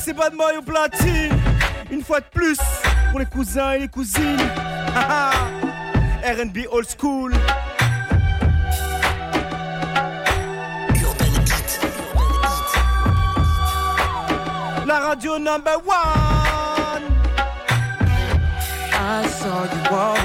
C'est pas de maillot platine. Une fois de plus, pour les cousins et les cousines. RB old school. La radio number one. I saw.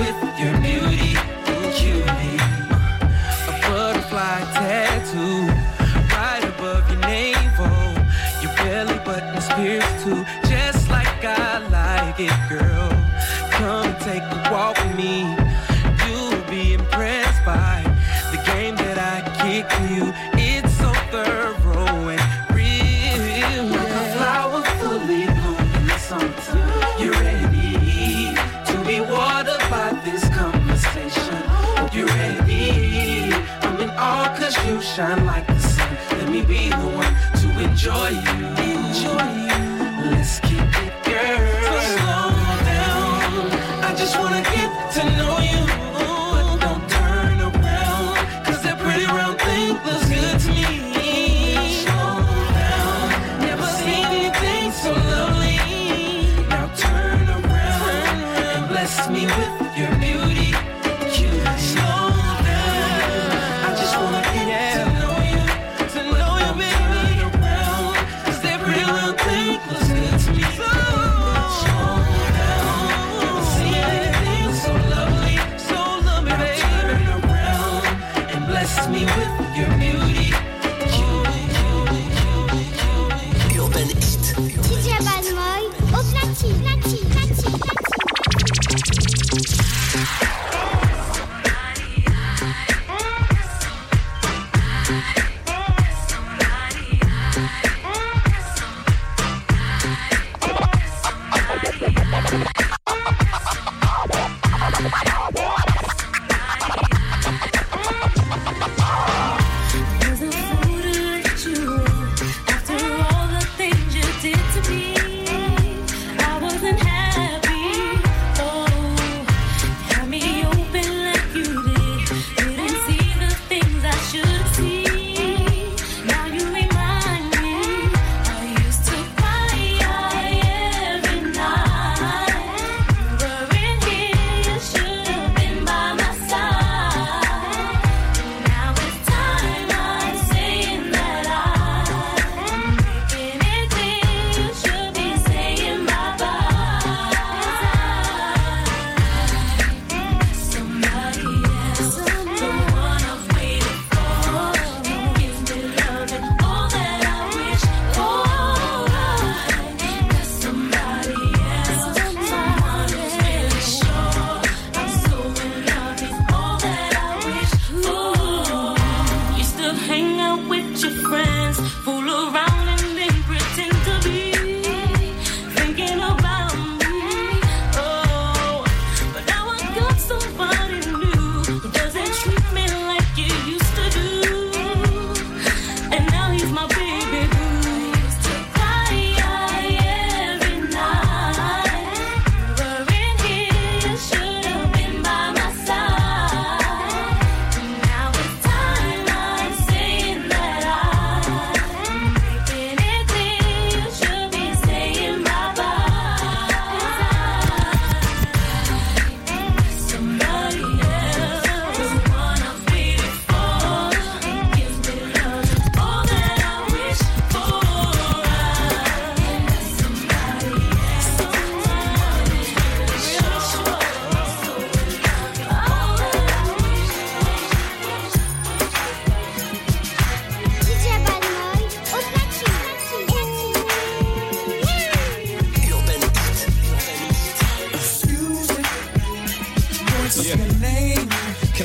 with your beauty. A butterfly tattoo right above your navel? Just like I like it, girl. you shine like the sun. Let me be the one to enjoy you. Enjoy you. Let's keep it, girl. Slow down. I just wanna get.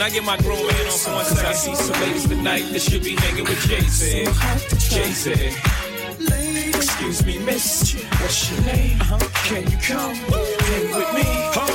I get my grown man on for? I see some ladies tonight that should be hanging with Jay-Z. Jay-Z. Excuse me, miss. What's your name? Uh-huh. Can you come hang with me?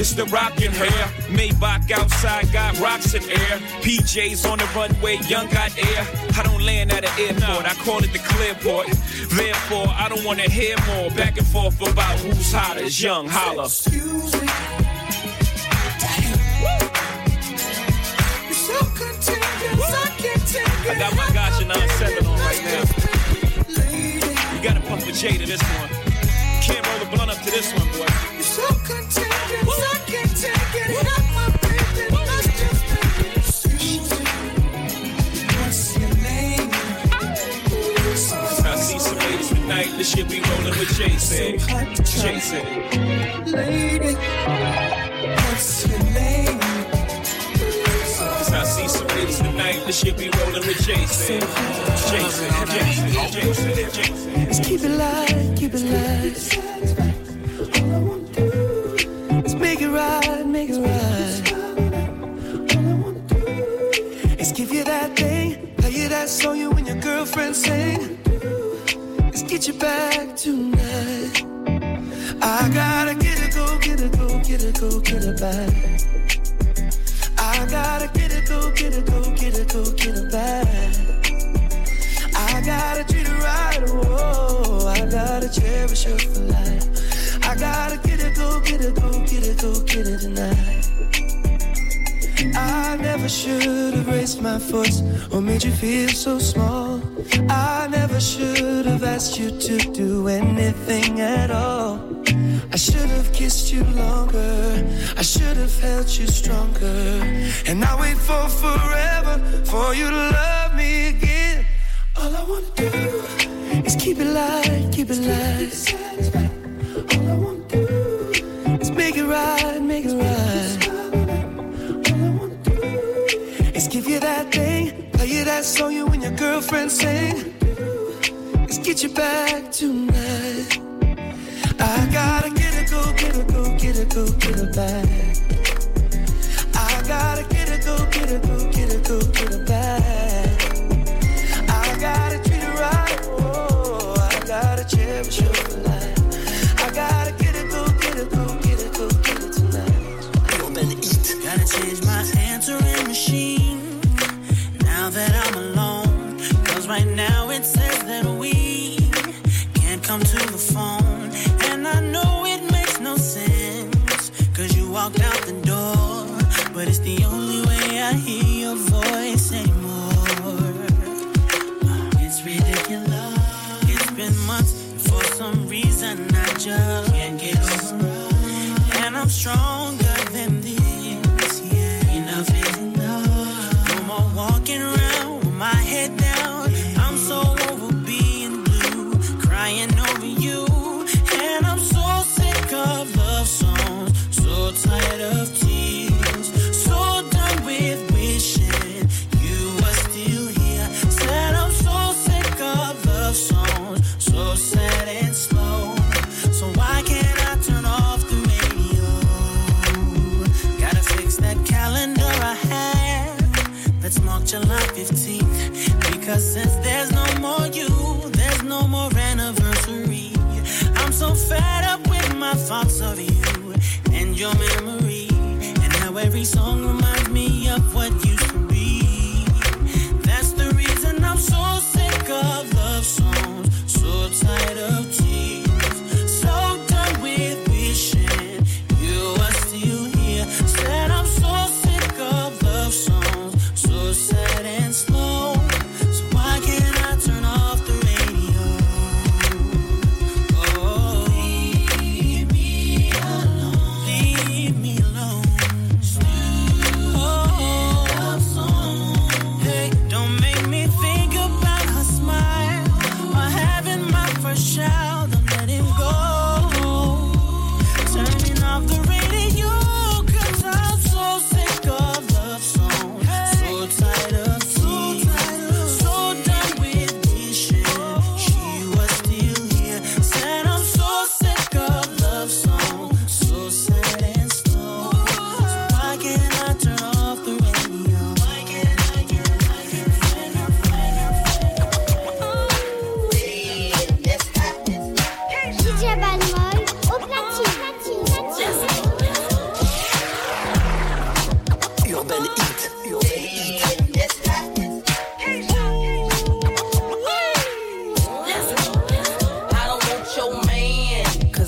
It's the Rocawear. Maybach outside got rocks in air. PJs on the runway, young got air. I don't land at an airport, I call it the clearport. Therefore, I don't wanna hear more back and forth about who's hotter. Young holla. Excuse me. I can't take it. I got my gotcha 9-7 on right now. You gotta puff a J to this one. Can't roll the blunt up to this one, Jason. Jason. Lady, what's your name? Cause I see some ladies tonight that should be rolling with Jason. Jason. Jason. Jason. Jason. Let's keep it light, keep it light. All I wanna do is make it right, make it right. All I wanna do is give you that thing, play you that song you and your girlfriend sing. Let's get you back tonight. Get it, it back. I gotta get it, go, get it, go, get it, go, get it back. I gotta treat her right, whoa. I gotta cherish her for life. I gotta get it, go, get it, go, get it, go, get it tonight. I never should have raised my voice or made you feel so small. I never should have asked you to do anything at all. I should have kissed you longer. I should have held you stronger. And I wait for forever for you to love me again. All I wanna do is keep it light, keep it light. All I wanna do is make it right, make it right. All I wanna do is give you that thing, play you that song you and your girlfriend sing. Let's get you back tonight. I gotta go, get it, go, back. And 15th. Because since there's no more you, there's no more anniversary. I'm so fed up with my thoughts of you and your memory. And how every song reminds